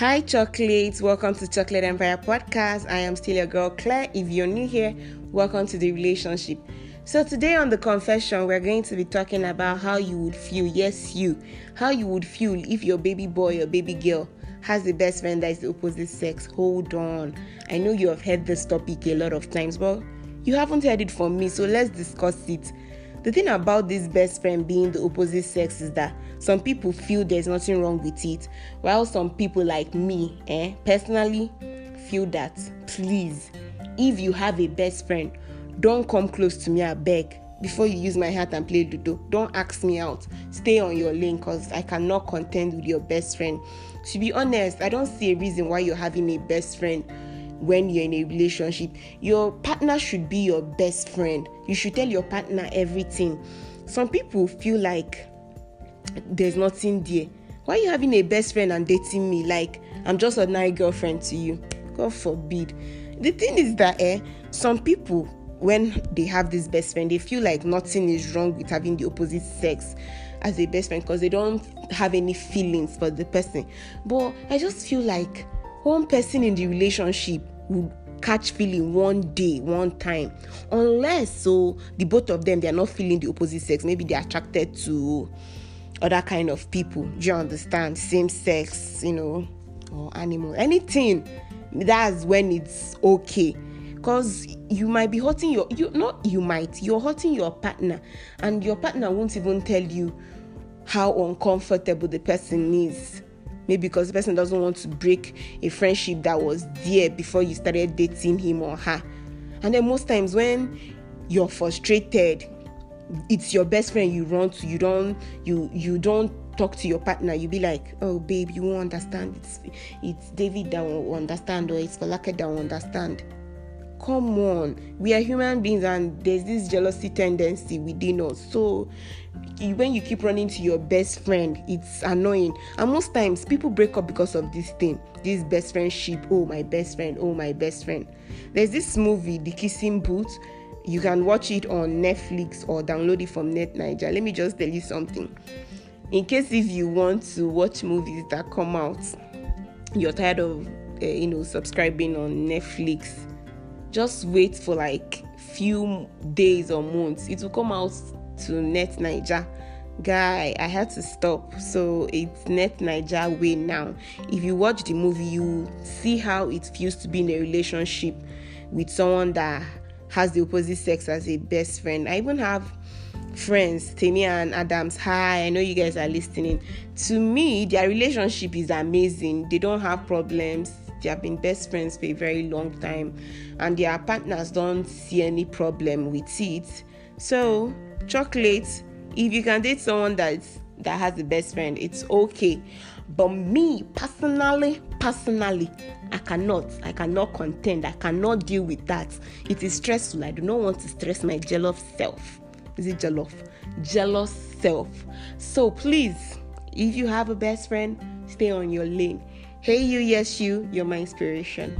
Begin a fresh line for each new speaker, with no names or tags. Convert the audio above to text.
Hi, chocolates. Welcome to Chocolate Empire Podcast. I am still your girl, Claire. If you're new here, welcome to the relationship. So, today on the confession, we're going to be talking about how you would feel, yes, you, how you would feel if your baby boy or baby girl has the best friend that is the opposite sex. Hold on. I know you have heard this topic a lot of times, but you haven't heard it from me, so let's discuss it. The thing about this best friend being the opposite sex is that some people feel there's nothing wrong with it, while some people like me, eh, personally feel that please, if you have a best friend, don't come close to me, I beg. Before you use my heart and play Ludo, don't ask me out. Stay on your lane because I cannot contend with your best friend. To be honest, I don't see a reason why you're having a best friend when you're in a relationship. Your partner should be your best friend. You should tell your partner everything. Some people feel like there's nothing there. Why are you having a best friend and dating me? Like I'm just a nice girlfriend to you. God forbid. The thing is that eh, some people when they have this best friend, they feel like nothing is wrong with having the opposite sex as a best friend because they don't have any feelings for the person. But I just feel like one person in the relationship would catch feeling one day one time. Unless so the both of them they are not feeling the opposite sex maybe they're attracted to other kind of people. Do you understand? Same sex you know or animal anything. That's when it's okay. Because you might be hurting your you not you might you're hurting your partner. And your partner won't even tell you how uncomfortable the person is maybe because the person doesn't want to break a friendship that was there before you started dating him or her. And then most times when you're frustrated, it's your best friend you run to. You don't you you don't talk to your partner. You be like, oh babe, you won't understand. It's it's David that will understand, or it's Folake that will understand. Come on, we are human beings, and there's this jealousy tendency within us. So when you keep running to your best friend, it's annoying. And most times, people break up because of this thing this best friendship. Oh, my best friend. Oh, my best friend. There's this movie, The Kissing Booth. You can watch it on Netflix or download it from NetNaija. Let me just tell you something. In case if you want to watch movies that come out, you're tired of uh, you know subscribing on Netflix. Just wait for like few days or months. It will come out to NetNaija. Guy, I had to stop. So it's NetNaija way now. If you watch the movie, you see how it feels to be in a relationship with someone that has the opposite sex as a best friend. I even have friends, Tamia and Adams. Hi, I know you guys are listening. To me, their relationship is amazing. They don't have problems. They have been best friends for a very long time, and their partners don't see any problem with it. So chocolate if you can date someone that's that has a best friend it's okay. But me personally personally i cannot i cannot contend i cannot deal with that. It is stressful. I do not want to stress my jealous self. Is it jealous? Jealous self. So please if you have a best friend stay on your lane hey you yes you you're my inspiration